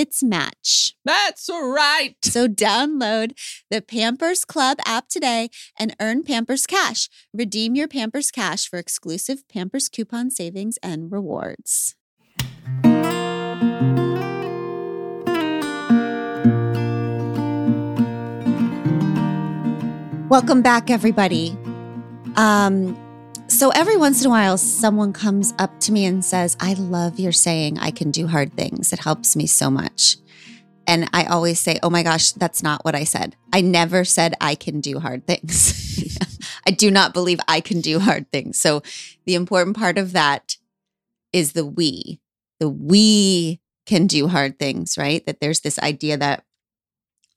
its match. That's right. So download the Pampers Club app today and earn Pampers Cash. Redeem your Pampers Cash for exclusive Pampers coupon savings and rewards. Welcome back, everybody. Um, so every once in a while, someone comes up to me and says, I love your saying, I can do hard things. It helps me so much. And I always say, Oh my gosh, that's not what I said. I never said I can do hard things. I do not believe I can do hard things. So the important part of that is the we, the we can do hard things, right? That there's this idea that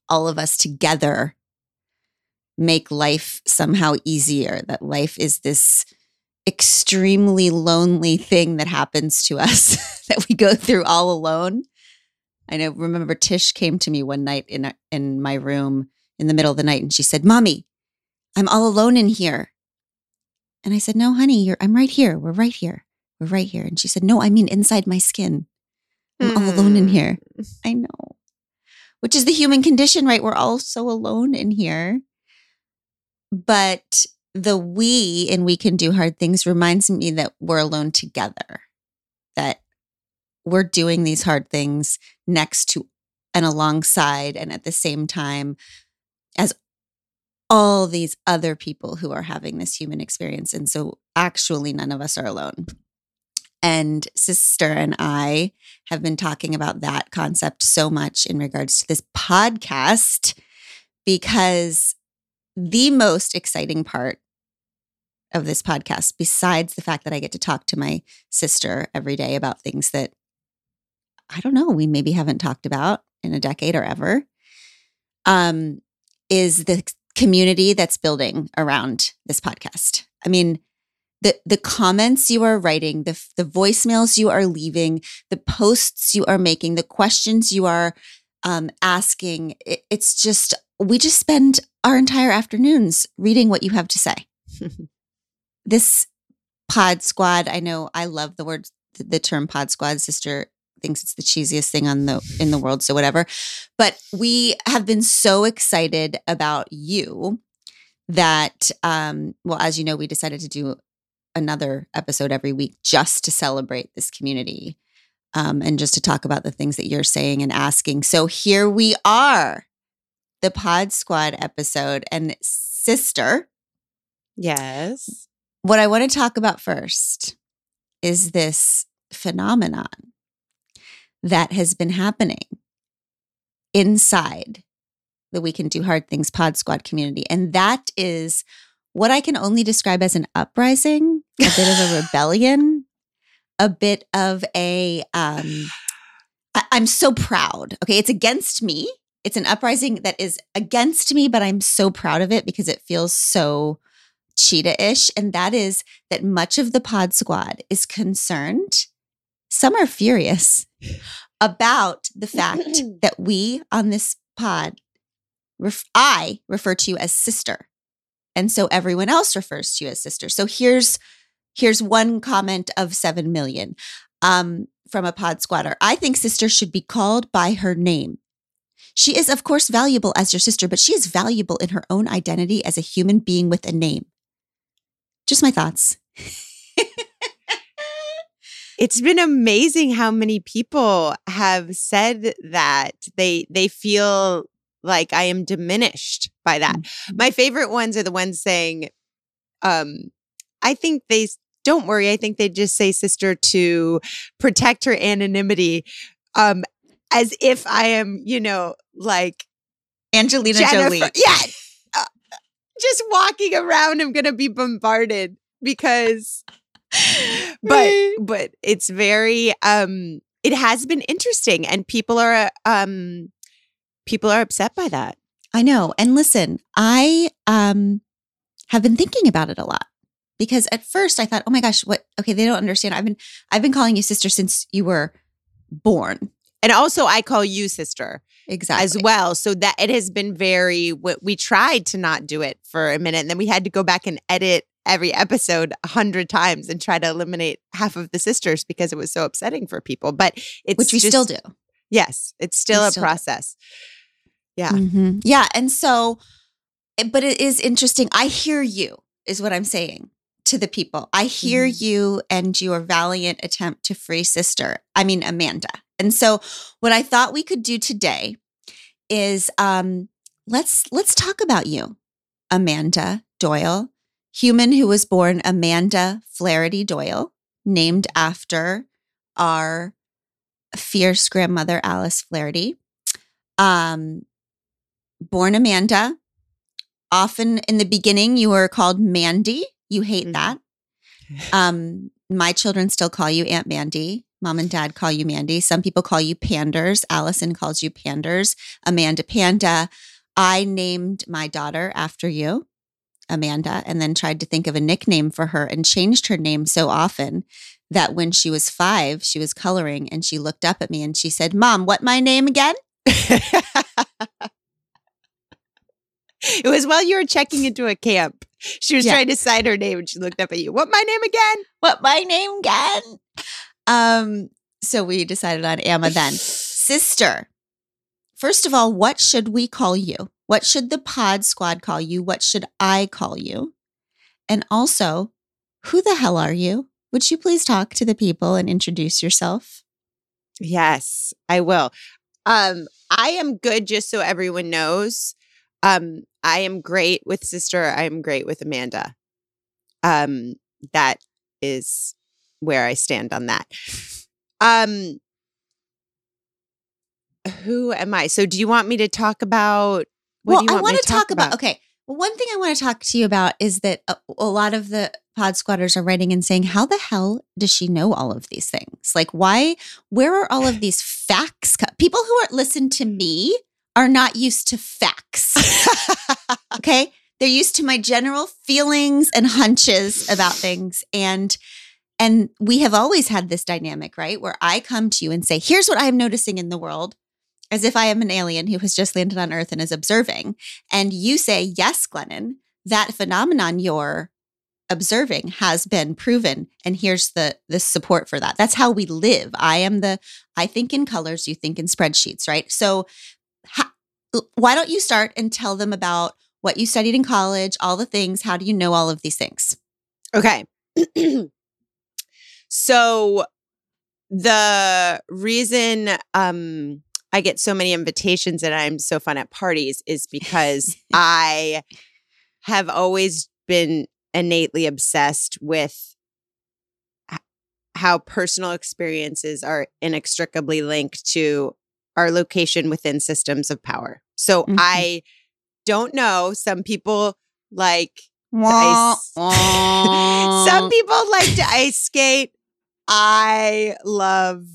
all of us together make life somehow easier, that life is this extremely lonely thing that happens to us that we go through all alone. I know remember Tish came to me one night in in my room in the middle of the night and she said, "Mommy, I'm all alone in here." And I said, "No, honey, you're I'm right here. We're right here. We're right here." And she said, "No, I mean inside my skin. I'm mm. all alone in here." Hmm. I know. Which is the human condition, right? We're all so alone in here. But the we and we can do hard things reminds me that we're alone together, that we're doing these hard things next to and alongside and at the same time as all these other people who are having this human experience. And so actually, none of us are alone. And sister and I have been talking about that concept so much in regards to this podcast because the most exciting part of this podcast, besides the fact that I get to talk to my sister every day about things that I don't know, we maybe haven't talked about in a decade or ever, um, is the community that's building around this podcast. I mean, the the comments you are writing, the the voicemails you are leaving, the posts you are making, the questions you are um, asking, it, it's just we just spend our entire afternoons reading what you have to say. this pod squad, I know I love the word, the term pod squad. Sister thinks it's the cheesiest thing on the in the world, so whatever. But we have been so excited about you that, um, well, as you know, we decided to do another episode every week just to celebrate this community um, and just to talk about the things that you're saying and asking. So here we are the Pod Squad episode. And sister. Yes. What I want to talk about first is this phenomenon that has been happening inside the We Can Do Hard Things Pod Squad community. And that is what I can only describe as an uprising, a bit of a rebellion, a bit of a um I- I'm so proud. Okay. It's against me. It's an uprising that is against me, but I'm so proud of it because it feels so cheetah ish. And that is that much of the pod squad is concerned. Some are furious about the fact that we on this pod, ref- I refer to you as sister. And so everyone else refers to you as sister. So here's here's one comment of 7 million um, from a pod squatter. I think sister should be called by her name. She is, of course, valuable as your sister, but she is valuable in her own identity as a human being with a name. Just my thoughts. it's been amazing how many people have said that they they feel like I am diminished by that. Mm-hmm. My favorite ones are the ones saying, um, I think they don't worry. I think they just say sister to protect her anonymity. Um, as if I am, you know, like Angelina Jennifer. Jolie. Yeah. Just walking around, I'm going to be bombarded because, but, but it's very, um, it has been interesting and people are, um, people are upset by that. I know. And listen, I um have been thinking about it a lot because at first I thought, oh my gosh, what okay, they don't understand. I've been I've been calling you sister since you were born. And also I call you sister Exactly. as well. So that it has been very, we we tried to not do it for a minute and then we had to go back and edit every episode a hundred times and try to eliminate half of the sisters because it was so upsetting for people. But it's Which we just- still do. Yes, it's still We a still do. process. Yeah. Mhm. Yeah. And so, eh, but it is interesting. I hear you, is what I'm saying to the people. I hear Mhm. you and your valiant attempt to free sister, I mean, Amanda. And so, what I thought we could do today is um, let's let's talk about you, Amanda Doyle, human who was born Amanda Flaherty Doyle, named after our fierce grandmother Alice Flaherty. Um, born Amanda. Often in the beginning, you were called Mandy. You hate that. Um, my children still call you Aunt Mandy. Mom and dad call you Mandy. Some people call you Panders. Allison calls you Panders. Amanda Panda. I named my daughter after you, Amanda, and then tried to think of a nickname for her and changed her name so often that when she was five, she was coloring and she looked up at me and she said, Mom, what my name again? it was while you were checking into a camp. She was Yeah. trying to sign her name and she looked up at you. What my name again? What my name again? Um, so we decided on Amma then. Sister. First of all, what should we call you? What should the pod squad call you? What should I call you? And also, who the hell are you? Would you please talk to the people and introduce yourself? Yes, I will. Um, I am good just so everyone knows. Um, I am great with sister. I am great with Amanda. Um, that is where I stand on that. Um, who am I? So, do you want me to talk about? What well, do you I want to to talk about, okay. Well, one thing I want to talk to you about is that a, a lot of the pod squatters are writing and saying, How the hell does she know all of these things? Like, why, where are all of these facts? co- People who are listen to me are not used to facts. okay. They're used to my general feelings and hunches about things. And and we have always had this dynamic, right? Where I come to you and say, here's what I'm noticing in the world, as if I am an alien who has just landed on Earth and is observing. And you say, yes, Glennon, that phenomenon you're observing has been proven. And here's the the support for that. That's how we live. I am the, I think in colors, you think in spreadsheets, right? So ha- why don't you start and tell them about what you studied in college, all the things. How do you know all of these things? Okay. so the reason um I get so many invitations and I'm so fun at parties is because I have always been innately obsessed with how personal experiences are inextricably linked to our location within systems of power. So Mhm. I don't know. Some people like Wah, ice. wah. some people like to ice skate. I love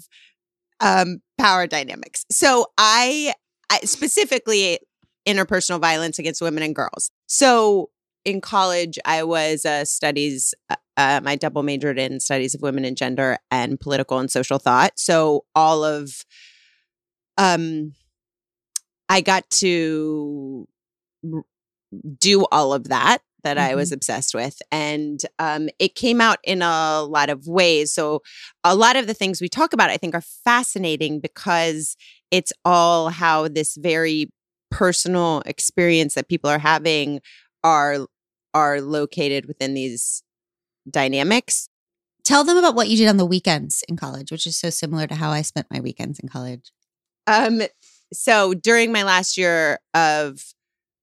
um, power dynamics. So I, I specifically interpersonal violence against women and girls. So in college, I was uh, studies. Uh, um, I double majored in studies of women and gender and political and social thought. So all of, um, I got to do all of that that I was obsessed with. And um, it came out in a lot of ways. So, a lot of the things we talk about, I think, are fascinating because it's all how this very personal experience that people are having are are located within these dynamics. Tell them about what you did on the weekends in college, which is so similar to how I spent my weekends in college. Um, so during my last year of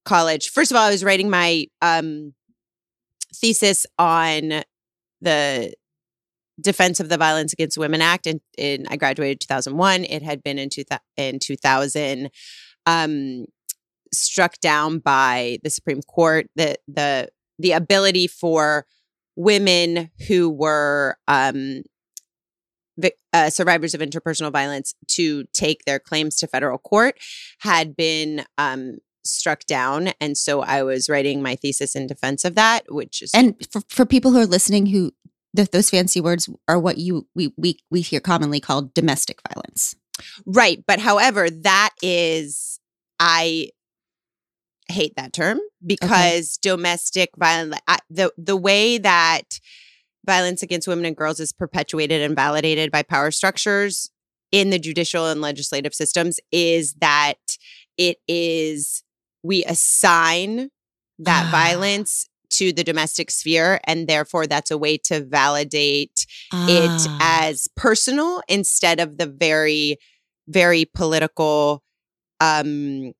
college, first of all, I was writing my um, thesis on the Defense of the Violence Against Women Act, and I graduated 2001. It had been in two in 2000 um, struck down by the Supreme Court. The the the ability for women who were um, uh, survivors of interpersonal violence to take their claims to federal court had been um, struck down. And so I was writing my thesis in defense of that, which is. And for, for people who are listening who the, those fancy words are what you we, we we hear commonly called domestic violence. Right, but however, that is I hate that term because okay. domestic violence I, the the way that violence against women and girls is perpetuated and validated by power structures in the judicial and legislative systems is that it is we assign that ah. violence to the domestic sphere and therefore that's a way to validate ah. it as personal instead of the very very political um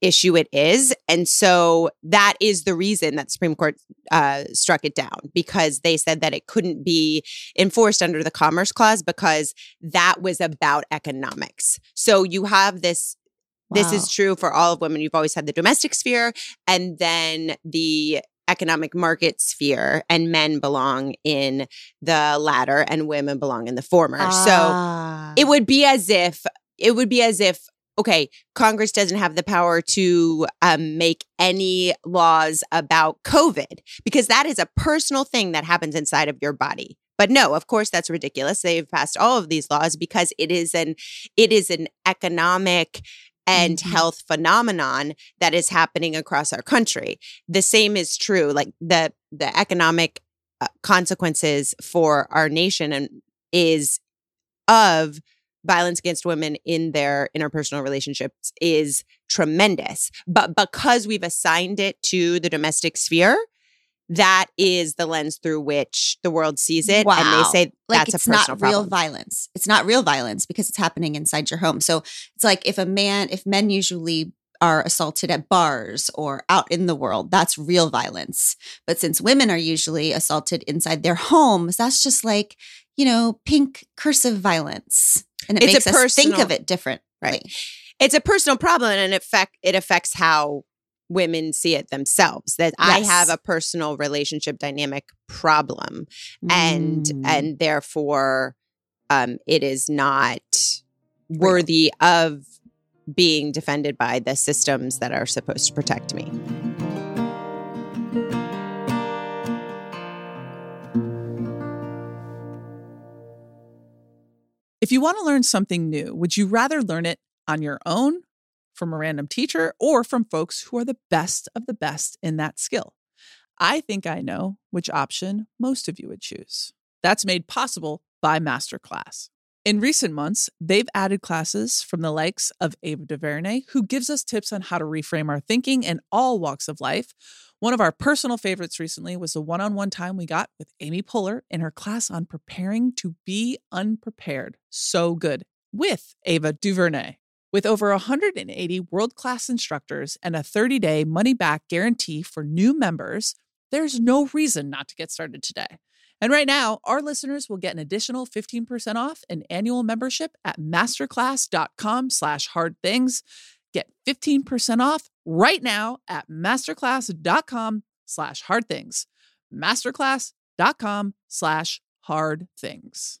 issue it is. And so that is the reason that the Supreme Court uh, struck it down because they said that it couldn't be enforced under the Commerce Clause because that was about economics. So you have this. Wow. This is true for all of women. You've always had the domestic sphere and then the economic market sphere, and men belong in the latter and women belong in the former. Ah. So it would be as if it would be as if okay, Congress doesn't have the power to um, make any laws about COVID because that is a personal thing that happens inside of your body. But no, of course, that's ridiculous. They've passed all of these laws because it is an it is an economic and mm-hmm. health phenomenon that is happening across our country. The same is true, like the the economic uh, consequences for our nation and is of violence against women in their interpersonal relationships is tremendous. But because we've assigned it to the domestic sphere, that is the lens through which the world sees it. Wow. And they say like that's it's a not problem. real violence. It's not real violence because it's happening inside your home. So it's like if a man, if men usually are assaulted at bars or out in the world, that's real violence. But since women are usually assaulted inside their homes, that's just like, you know, pink cursive violence. And it it's makes a personal, us think of it differently. Right. It's a personal problem and it affect it affects how women see it themselves that yes. i have a personal relationship dynamic problem mm. and and therefore um it is not worthy of being defended by the systems that are supposed to protect me If you want to learn something new, would you rather learn it on your own, from a random teacher, or from folks who are the best of the best in that skill? I think I know which option most of you would choose. That's made possible by Masterclass. In recent months, they've added classes from the likes of Ava DuVernay, who gives us tips on how to reframe our thinking in all walks of life, one of our personal favorites recently was the one on one time we got with Amy Poehler in her class on preparing to be unprepared. So good with Ava DuVernay. With over 180 world class instructors and a 30 day money back guarantee for new members, there's no reason not to get started today. And right now, our listeners will get an additional 15% off an annual membership at masterclass.com slash hard things. Get 15% off right now at masterclass.com slash hard things. Masterclass.com slash hard things.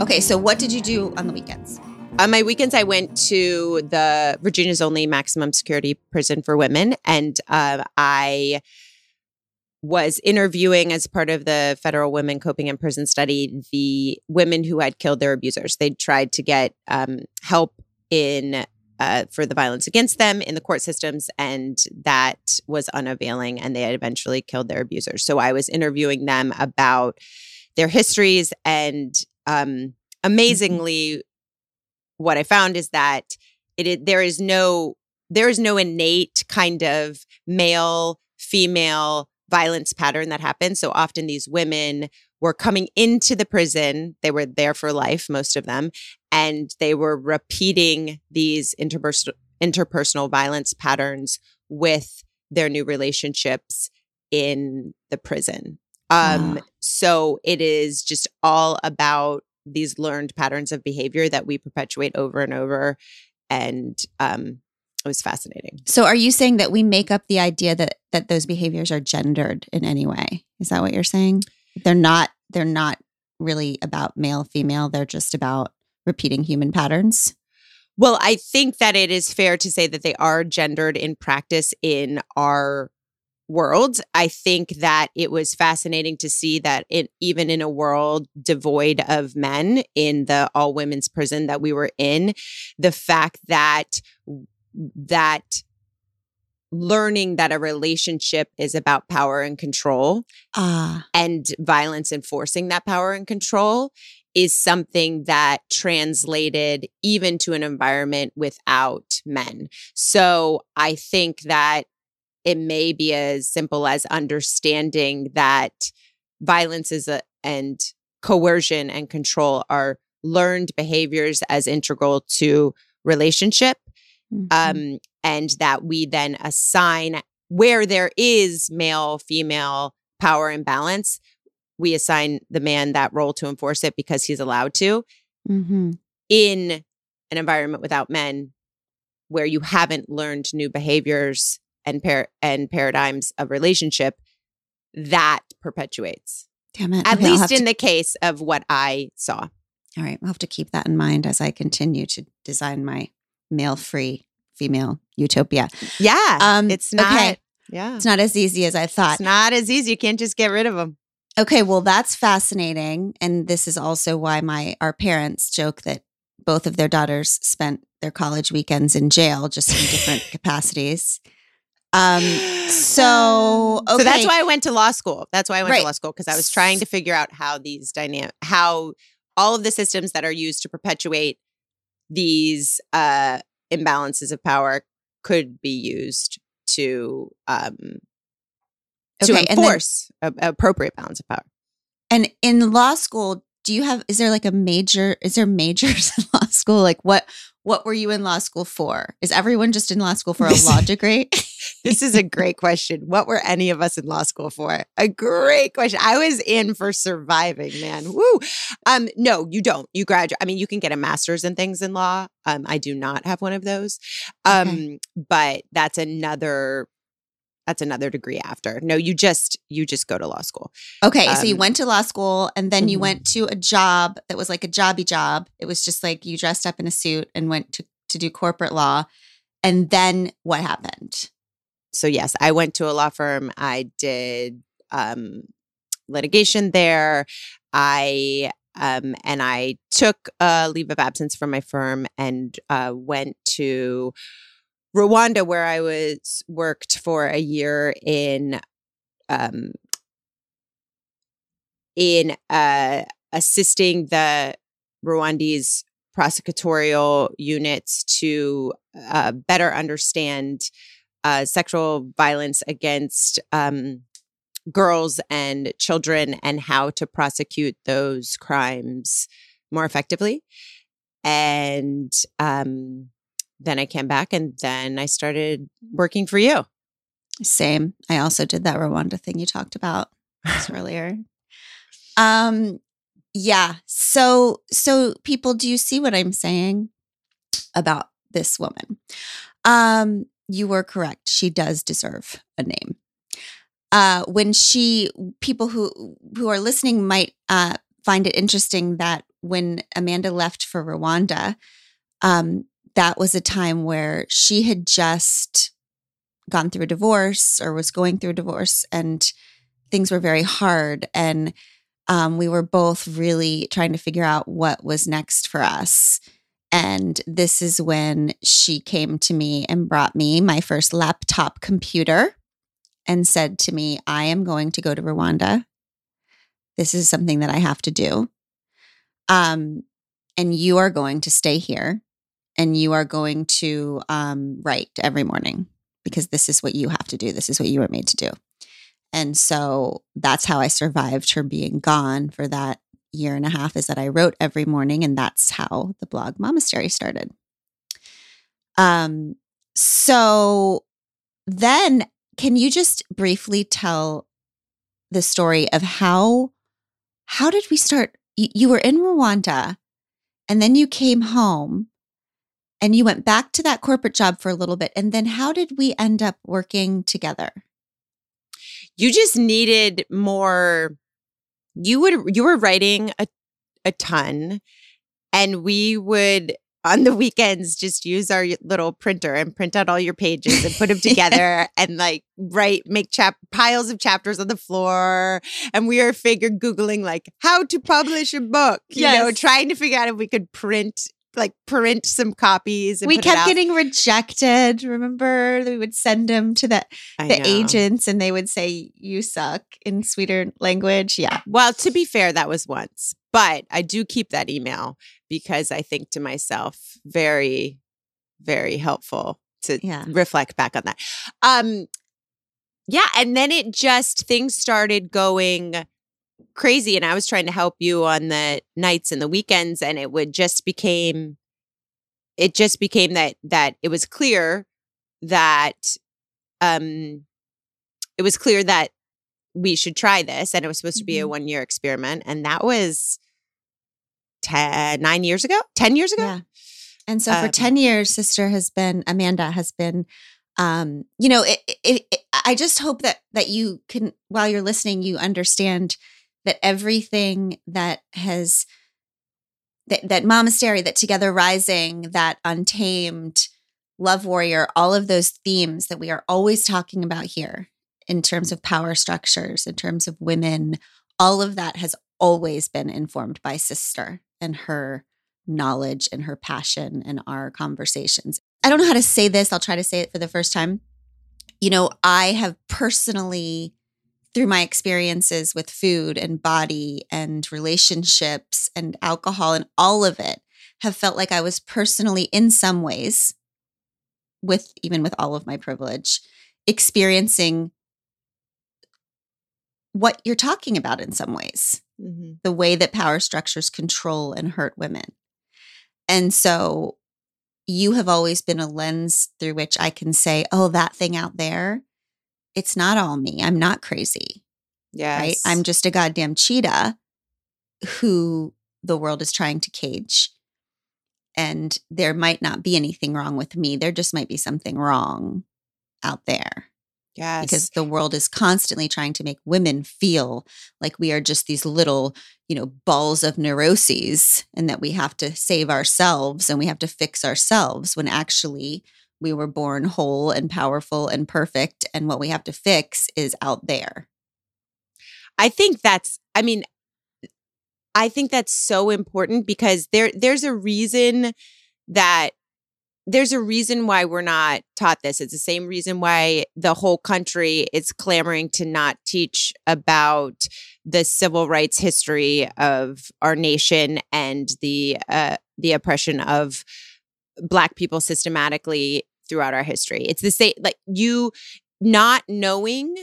Okay, so what did you do on the weekends? On my weekends, I went to the Virginia's only maximum security prison for women, and uh, I was interviewing as part of the federal women coping in prison study the women who had killed their abusers. They tried to get um, help in uh, for the violence against them in the court systems, and that was unavailing. And they had eventually killed their abusers. So I was interviewing them about their histories, and um, mm-hmm. amazingly, what I found is that it there is no there is no innate kind of male female violence pattern that happens. So often these women were coming into the prison, they were there for life, most of them, and they were repeating these interpersonal interpersonal violence patterns with their new relationships in the prison. Um, Ah. So it is just all about these learned patterns of behavior that we perpetuate over and over. And um, it was fascinating. So are you saying that we make up the idea that that those behaviors are gendered in any way? Is that what you're saying? They're not they're not really about male female, they're just about repeating human patterns. Well, I think that it is fair to say that they are gendered in practice in our world. I think that it was fascinating to see that it, even in a world devoid of men in the all women's prison that we were in, the fact that that learning that a relationship is about power and control Ah, and violence enforcing that power and control is something that translated even to an environment without men. So I think that it may be as simple as understanding that violence is a and coercion and control are learned behaviors as integral to relationship mhm. um, and that we then assign where there is male female power imbalance we assign the man that role to enforce it because he's allowed to Mhm. in an environment without men where you haven't learned new behaviors and par- and paradigms of relationship that perpetuates Damn it. at Okay, least in to- the case of what i saw All right, I'll have to keep that in mind as I continue to design my male-free female utopia. yeah Um it's not okay. yeah It's not as easy as I thought. it's not as easy you can't just get rid of them Okay, well that's fascinating and this is also why my our parents joke that both of their daughters spent their college weekends in jail just in different capacities. Um so so that's why I went to law school. That's why I went Right. to law school because I was trying to figure out how these dynamic, how all of the systems that are used to perpetuate these uh, imbalances of power could be used to um, to Okay, then- enforce a, a appropriate balance of power. And in law school, do you have is there like a major is there majors in law school? Like what what were you in law school for? Is everyone just in law school for a law degree? This is a great question. What were any of us in law school for? A great question. I was in for surviving, man. Woo. Um, no, you don't. You graduate. I mean, you can get a master's in things in law. Um, I do not have one of those. Um, Okay. but that's another that's another degree after. No, you just you just go to law school. Okay, so you Um, went to law school and then you mhm. went to a job that was like a jobby job. It was just like you dressed up in a suit and went to to do corporate law. And then what happened? So yes, I went to a law firm. I did um, litigation there. I um, and I took a leave of absence from my firm and uh, went to Rwanda, where I was worked for a year in um, in uh, assisting the Rwandese prosecutorial units to uh, better understand uh, sexual violence against um, girls and children and how to prosecute those crimes more effectively. And um, then I came back and then I started working for you. Same. I also did that Rwanda thing you talked about earlier. Um yeah. So so people do you see what I'm saying about this woman? Um you were correct. She does deserve a name. Uh when she people who who are listening might uh find it interesting that when Amanda left for Rwanda um that was a time where she had just gone through a divorce or was going through a divorce and things were very hard and um, we were both really trying to figure out what was next for us and this is when she came to me and brought me my first laptop computer and said to me i am going to go to rwanda this is something that i have to do um, and you are going to stay here and you are going to um, write every morning because this is what you have to do. This is what you were made to do. And so that's how I survived her being gone for that year and a half is that I wrote every morning, and that's how the blog Momastery started. Um, so then can you just briefly tell the story of how how did we start? You, you were in Rwanda and then you came home and you went back to that corporate job for a little bit. And then how did we end up working together? You just needed more you would you were writing a a ton and we would on the weekends just use our little printer and print out all your pages and put them together and like write make chap piles of chapters on the floor and we were figure googling like how to publish a book you yes. know trying to figure out if we could print like print some copies. we kept getting rejected. Remember, we would send them to the the agents, and they would say "you suck" in sweeter language. Yeah. Well, to be fair, that was once, but I do keep that email because I think to myself, very, very helpful to yeah. reflect back on that. Um, yeah, and then it just things started going crazy and I was trying to help you on the nights and the weekends and it would just became it just became that that it was clear that um it was clear that we should try this and it was supposed to be a mm-hmm. one year experiment and that was 10 9 years ago 10 years ago yeah and so for um, 10 years sister has been amanda has been um you know it, it, it, i just hope that that you can while you're listening you understand that everything that has that, that momastery that together rising that untamed love warrior all of those themes that we are always talking about here in terms of power structures in terms of women all of that has always been informed by sister and her knowledge and her passion and our conversations. I don't know how to say this. I'll try to say it for the first time. You know i have personally through my experiences with food and body and relationships and alcohol and all of it have felt like I was personally in some ways with even with all of my privilege experiencing what you're talking about in some ways mm-hmm. the way that power structures control and hurt women and so you have always been a lens through which I can say, oh, that thing out there, it's not all me. I'm not crazy. Yeah. Right. I'm just a goddamn cheetah who the world is trying to cage. And there might not be anything wrong with me. There just might be something wrong out there. Yes. Because the world is constantly trying to make women feel like we are just these little, you know, balls of neuroses and that we have to save ourselves and we have to fix ourselves when actually we were born whole and powerful and perfect. And what we have to fix is out there. I think that's, I mean, I think that's so important because there there's a reason that there's a reason why we're not taught this. It's the same reason why the whole country is clamoring to not teach about the civil rights history of our nation and the uh, the oppression of black people systematically throughout our history. It's the same, like you not knowing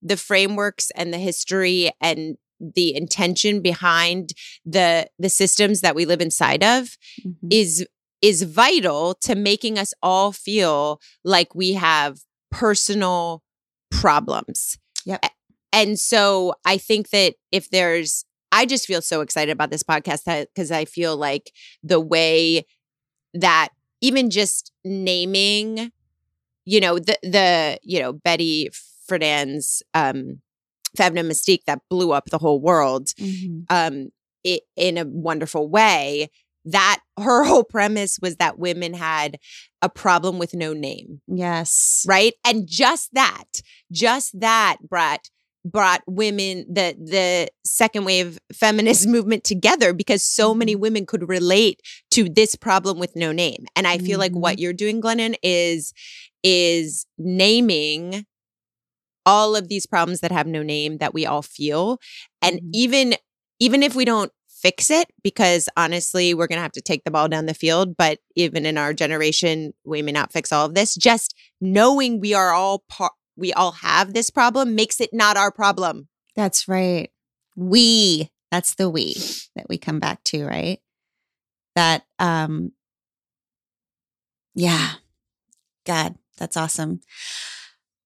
the frameworks and the history and the intention behind the the systems that we live inside of mm-hmm. is is vital to making us all feel like we have personal problems. Yep. And so I think that if there's I just feel so excited about this podcast because I feel like the way that even just naming, you know, the the you know Betty Friedan's um, Feminine Mystique that blew up the whole world mm-hmm. um, it, in a wonderful way. That her whole premise was that women had a problem with no name. Yes. Right. And just that, just that brought brought women the the second wave feminist movement together because so many mm-hmm. women could relate to this problem with no name and i feel mm-hmm. like what mm-hmm. you're doing glennon is is naming all of these problems that have no name that we all feel and mm-hmm. even even if we don't fix it because honestly we're going to have to take the ball down the field but even in our generation we may not fix all of this just knowing we are all part we all have this problem makes it not our problem. That's right. We That's the we that we come back to, right? That um yeah. God, that's awesome.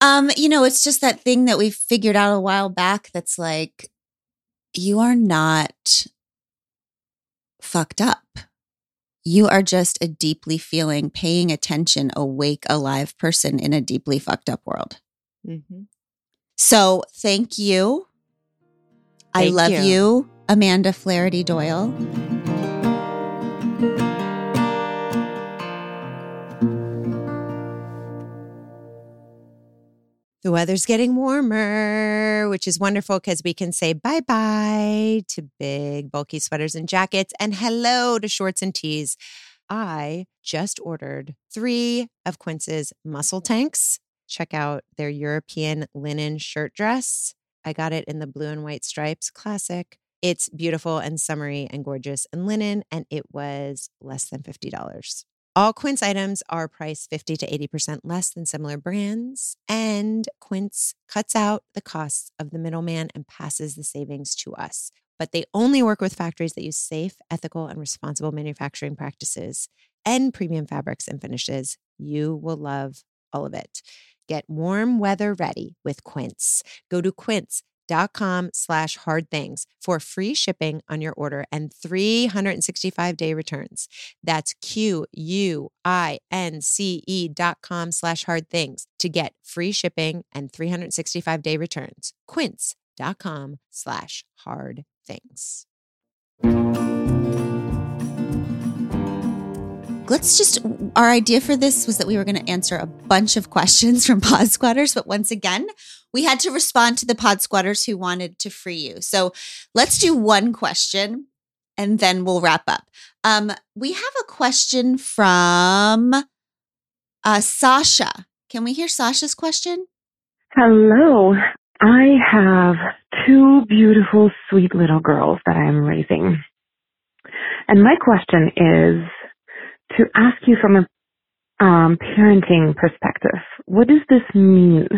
Um, you know, it's just that thing that we figured out a while back that's like you are not fucked up. You are just a deeply feeling, paying attention, awake, alive person in a deeply fucked up world. Mm-hmm. So thank you. I love you. you. Amanda Flaherty Doyle. The weather's getting warmer, which is wonderful because we can say bye bye to big, bulky sweaters and jackets and hello to shorts and tees. I just ordered three of Quince's muscle tanks. Check out their European linen shirt dress. I got it in the blue and white stripes, classic. It's beautiful and summery and gorgeous and linen, and it was less than $50. All Quince items are priced 50 to 80% less than similar brands, and Quince cuts out the costs of the middleman and passes the savings to us. But they only work with factories that use safe, ethical, and responsible manufacturing practices and premium fabrics and finishes. You will love all of it. Get warm weather ready with Quince. Go to quince.com slash hard things for free shipping on your order and 365 day returns. That's Q U I N C E dot com slash hard things to get free shipping and 365 day returns. Quince.com slash hard things. Let's just, our idea for this was that we were going to answer a bunch of questions from pod squatters, but once again, we had to respond to the pod squatters who wanted to free you. So let's do one question and then we'll wrap up. Um, we have a question from uh, Sasha. Can we hear Sasha's question? Hello. I have two beautiful, sweet little girls that I am raising. And my question is to ask you from a um, parenting perspective, what does this mean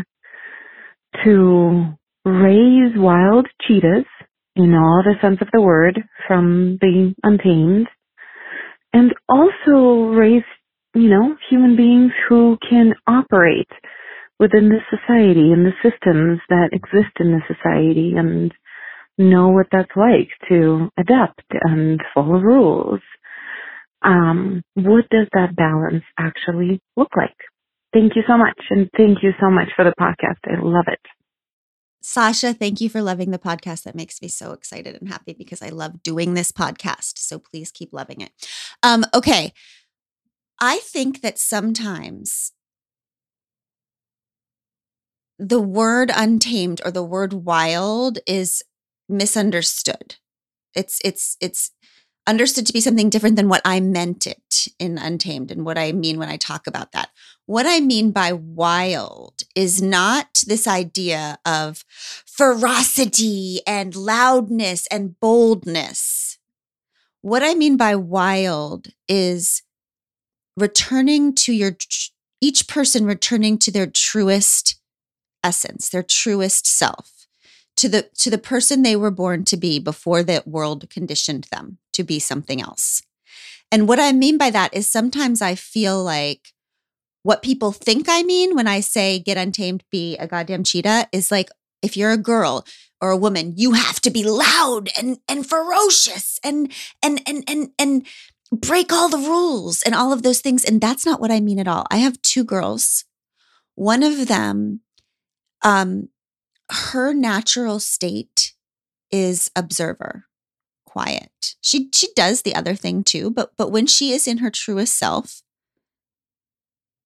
to raise wild cheetahs in all the sense of the word from the untamed and also raise, you know, human beings who can operate within the society and the systems that exist in the society and know what that's like to adapt and follow rules. Um, what does that balance actually look like? Thank you so much. And thank you so much for the podcast. I love it. Sasha, thank you for loving the podcast. That makes me so excited and happy because I love doing this podcast. So please keep loving it. Um, okay. I think that sometimes the word untamed or the word wild is misunderstood. It's it's it's understood to be something different than what I meant it in untamed and what I mean when I talk about that. What I mean by wild is not this idea of ferocity and loudness and boldness. What I mean by wild is returning to your each person returning to their truest essence, their truest self, to the to the person they were born to be before the world conditioned them to be something else. And what I mean by that is sometimes I feel like what people think I mean when I say get untamed, be a goddamn cheetah is like if you're a girl or a woman, you have to be loud and and ferocious and and and and and break all the rules and all of those things. And that's not what I mean at all. I have two girls. One of them, um, her natural state is observer, quiet. She she does the other thing too, but but when she is in her truest self,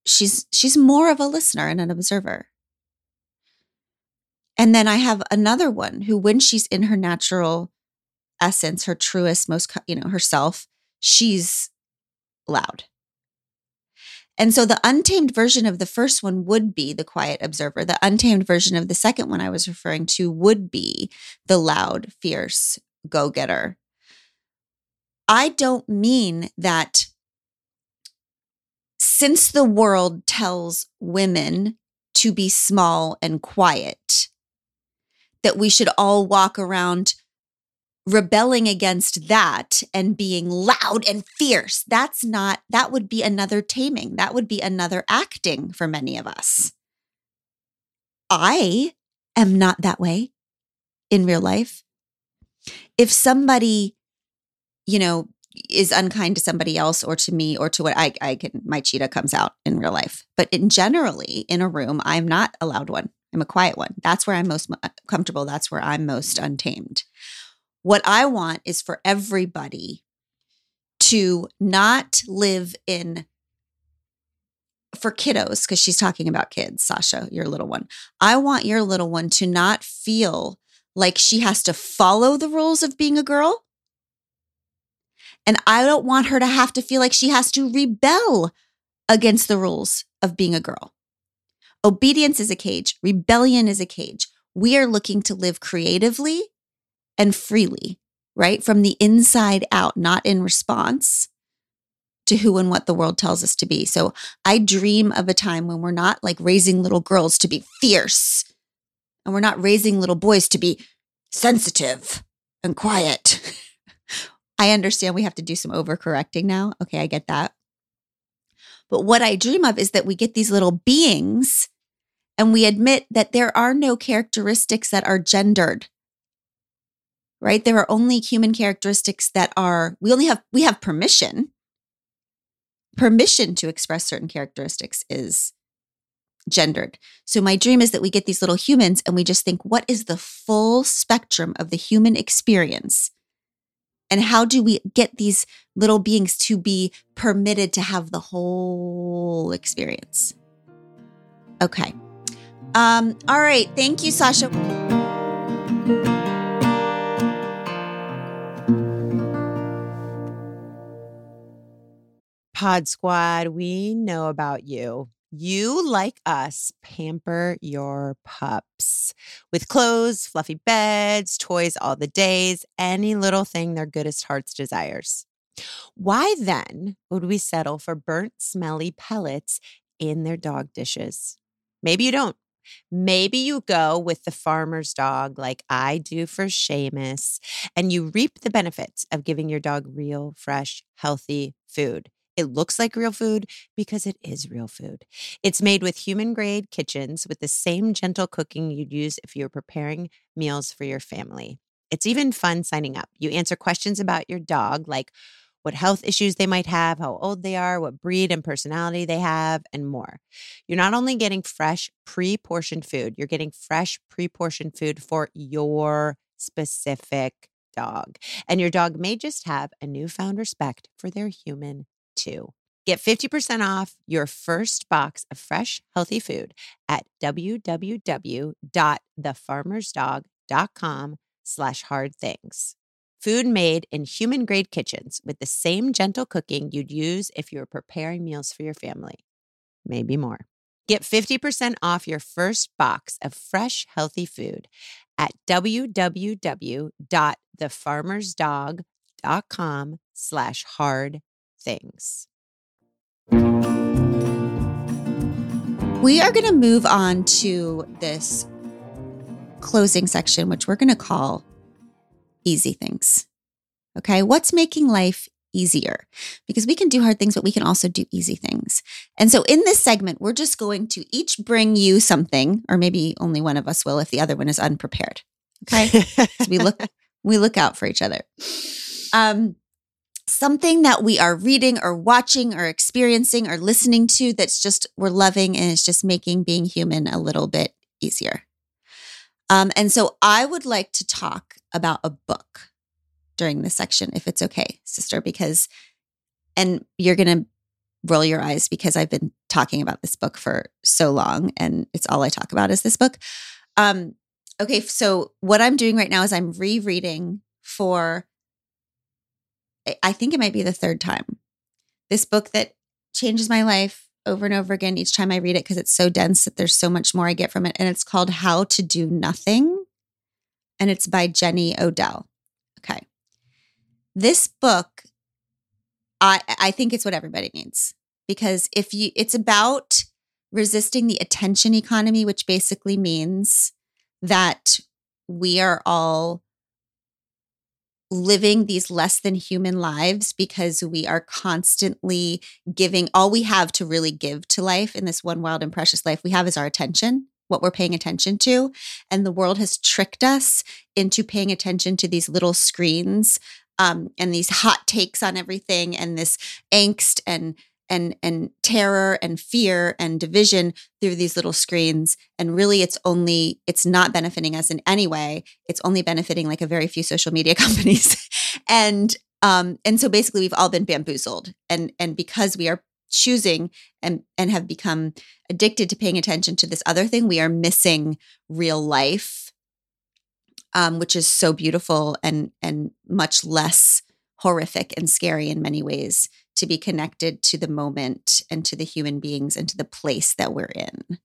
she's she's more of a listener and an observer. And then I have another one who when she's in her natural essence, her truest most you know, herself, she's loud. And so the untamed version of the first one would be the quiet observer. The untamed version of the second one I was referring to would be the loud, fierce go getter. I don't mean that since the world tells women to be small and quiet, that we should all walk around rebelling against that and being loud and fierce. That's not, that would be another taming. That would be another acting for many of us. I am not that way in real life. If somebody, you know, is unkind to somebody else or to me or to what I, I can, my cheetah comes out in real life. But in generally, in a room, I'm not a loud one. I'm a quiet one. That's where I'm most uh, comfortable. That's where I'm most untamed. What I want is for everybody to not live in for kiddos because she's talking about kids, Sasha, your little one. I want your little one to not feel like she has to follow the rules of being a girl. And I don't want her to have to feel like she has to rebel against the rules of being a girl. Obedience is a cage, rebellion is a cage. We are looking to live creatively and freely, right? From the inside out, not in response to who and what the world tells us to be. So I dream of a time when we're not like raising little girls to be fierce and we're not raising little boys to be sensitive and quiet. I understand we have to do some overcorrecting now. Okay, I get that. But what I dream of is that we get these little beings and we admit that there are no characteristics that are gendered right? There are only human characteristics that are, we only have, we have permission. Permission to express certain characteristics is gendered. So my dream is that we get these little humans and we just think, what is the full spectrum of the human experience? And how do we get these little beings to be permitted to have the whole experience? Okay. Um, all right. Thank you, Sasha. Pod Squad, we know about you. You, like us, pamper your pups with clothes, fluffy beds, toys all the days, any little thing their goodest hearts desires. Why then would we settle for burnt, smelly pellets in their dog dishes? Maybe you don't. Maybe you go with the farmer's dog like I do for Seamus, and you reap the benefits of giving your dog real, fresh, healthy food. It looks like real food because it is real food. It's made with human grade kitchens with the same gentle cooking you'd use if you were preparing meals for your family. It's even fun signing up. You answer questions about your dog, like what health issues they might have, how old they are, what breed and personality they have, and more. You're not only getting fresh, pre portioned food, you're getting fresh, pre portioned food for your specific dog. And your dog may just have a newfound respect for their human too. Get 50% off your first box of fresh, healthy food at www.thefarmersdog.com slash hard things. Food made in human grade kitchens with the same gentle cooking you'd use if you were preparing meals for your family. Maybe more. Get 50% off your first box of fresh, healthy food at www.thefarmersdog.com slash hard things. We are going to move on to this closing section, which we're going to call easy things. Okay. What's making life easier? Because we can do hard things, but we can also do easy things. And so in this segment, we're just going to each bring you something, or maybe only one of us will if the other one is unprepared. Okay. so we look, we look out for each other. Um, something that we are reading or watching or experiencing or listening to that's just we're loving and it's just making being human a little bit easier. Um, and so I would like to talk about a book during this section, if it's okay, sister, because, and you're going to roll your eyes because I've been talking about this book for so long and it's all I talk about is this book. Um, okay, so what I'm doing right now is I'm rereading for I think it might be the third time. This book that changes my life over and over again each time I read it because it's so dense that there's so much more I get from it. And it's called How to Do Nothing. And it's by Jenny Odell. Okay. This book, I I think it's what everybody needs. Because if you it's about resisting the attention economy, which basically means that we are all living these less than human lives because we are constantly giving all we have to really give to life in this one wild and precious life we have is our attention what we're paying attention to and the world has tricked us into paying attention to these little screens um, and these hot takes on everything and this angst and and and terror and fear and division through these little screens. And really it's only it's not benefiting us in any way. It's only benefiting like a very few social media companies. And um and so basically we've all been bamboozled. And and because we are choosing and and have become addicted to paying attention to this other thing we are missing real life um which is so beautiful and and much less horrific and scary in many ways to be connected to the moment and to the human beings and to the place that we're in.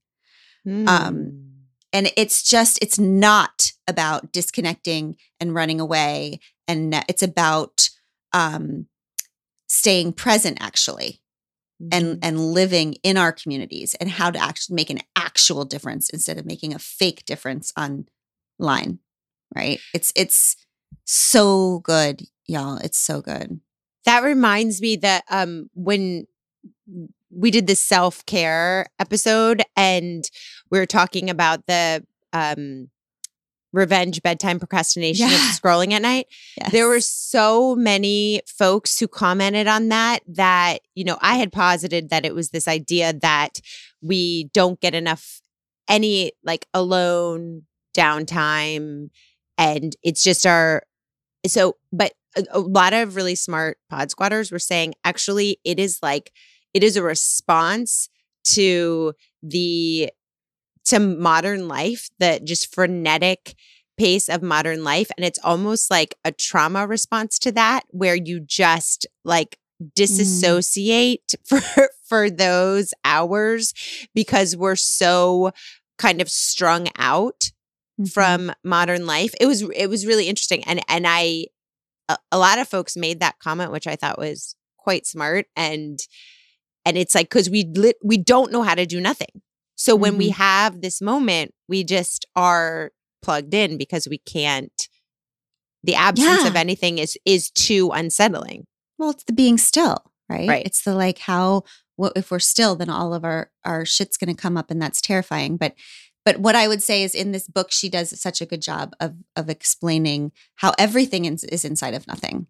Mm. Um, and it's just, it's not about disconnecting and running away. And it's about um, staying present, actually. Mm-hmm. And, and living in our communities and how to actually make an actual difference instead of making a fake difference online right it's it's so good y'all it's so good that reminds me that um when we did the self-care episode and we were talking about the um revenge bedtime procrastination Yeah. of scrolling at night yes. there were so many folks who commented on that that you know i had posited that it was this idea that we don't get enough any like alone downtime and it's just our so but a, a lot of really smart pod squatters were saying actually it is like it is a response to the to modern life the just frenetic pace of modern life and it's almost like a trauma response to that where you just like disassociate for for those hours because we're so kind of strung out Mhm. from modern life. It was it was really interesting, and and I a, a lot of folks made that comment, which I thought was quite smart, and and it's like because we lit, we don't know how to do nothing. So when we mm-hmm. have this moment, we just are plugged in because we can't. The absence of anything is is too unsettling. Well, it's the being still, right? Right. It's the like how well, if we're still, then all of our our shit's going to come up, and that's terrifying. But but what I would say is, in this book, she does such a good job of of explaining how everything is, is inside of nothing,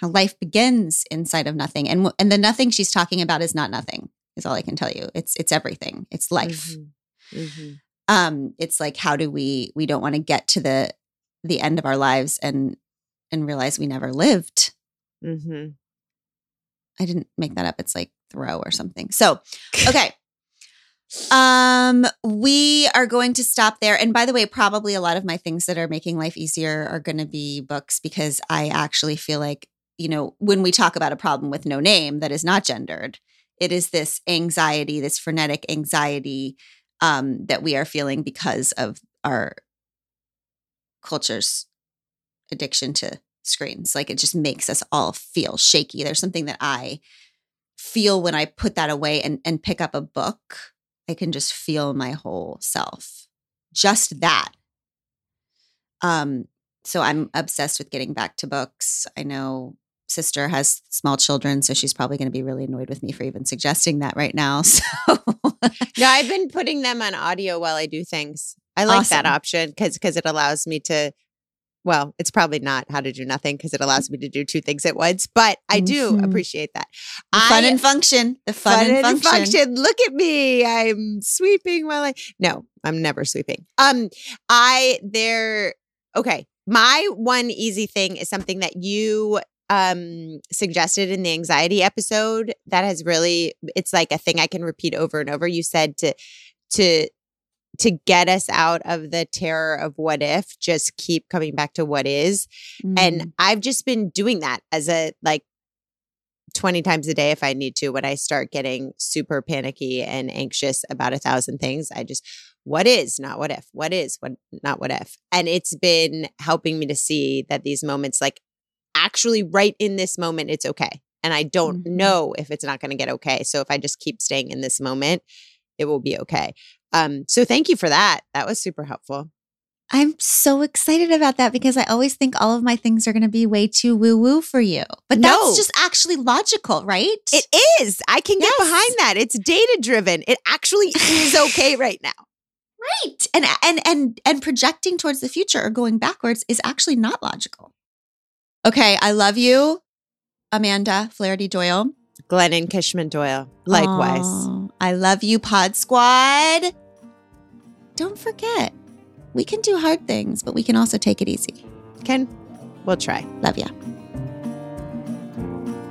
how life begins inside of nothing, and and the nothing she's talking about is not nothing. Is all I can tell you. It's it's everything. It's life. Mhm. Mhm. um it's like how do we we don't want to get to the the end of our lives and and realize we never lived Mhm. i didn't make that up it's like Thoreau or something so okay um we are going to stop there. And by the way probably a lot of my things that are making life easier are going to be books because i actually feel like you know when we talk about a problem with no name that is not gendered it is this anxiety this frenetic anxiety um that we are feeling because of our culture's addiction to screens. Like it just makes us all feel shaky. There's something that i feel when i put that away and and pick up a book i can just feel my whole self just that um so i'm obsessed with getting back to books i know sister has small children so she's probably going to be really annoyed with me for even suggesting that right now so No, I've been putting them on audio while I do things. I like that option because because it allows me to. Well, it's probably not how to do nothing because it allows me to do two things at once, but I do Mhm. appreciate that. the fun I- and function the fun, and function, Look at me. I'm sweeping while I No, I'm never sweeping. Um I there okay. My one easy thing is something that you um suggested in the anxiety episode that has really it's like a thing I can repeat over and over. You said to to to get us out of the terror of what if, just keep coming back to what is. Mhm. And I've just been doing that as a like 20 times a day if I need to when I start getting super panicky and anxious about a thousand things. I just what is, not what if. What is, what not what if. And it's been helping me to see that these moments like actually right in this moment it's okay. And I don't Mhm. know if it's not going to get okay. So if I just keep staying in this moment, it will be okay. Um so thank you for that. That was super helpful. I'm so excited about that because I always think all of my things are going to be way too woo woo for you. But No. that's just actually logical, right? It is. I can get behind that. It's data driven. It actually is okay right now. right. And and and and projecting towards the future or going backwards is actually not logical. Okay, I love you, Amanda Flaherty Doyle. Glennon Kishman Doyle. Likewise. Aw, I love you, Pod Squad. Don't forget, we can do hard things, but we can also take it easy. Ken, we'll try. Love ya.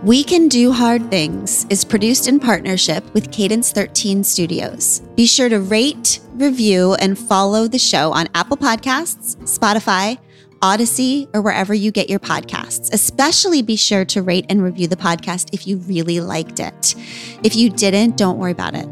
We Can Do Hard Things is produced in partnership with Cadence 13 Studios. Be sure to rate, review, and follow the show on Apple Podcasts, Spotify, Audacy, or wherever you get your podcasts. Especially be sure to rate and review the podcast if you really liked it. If you didn't, don't worry about it.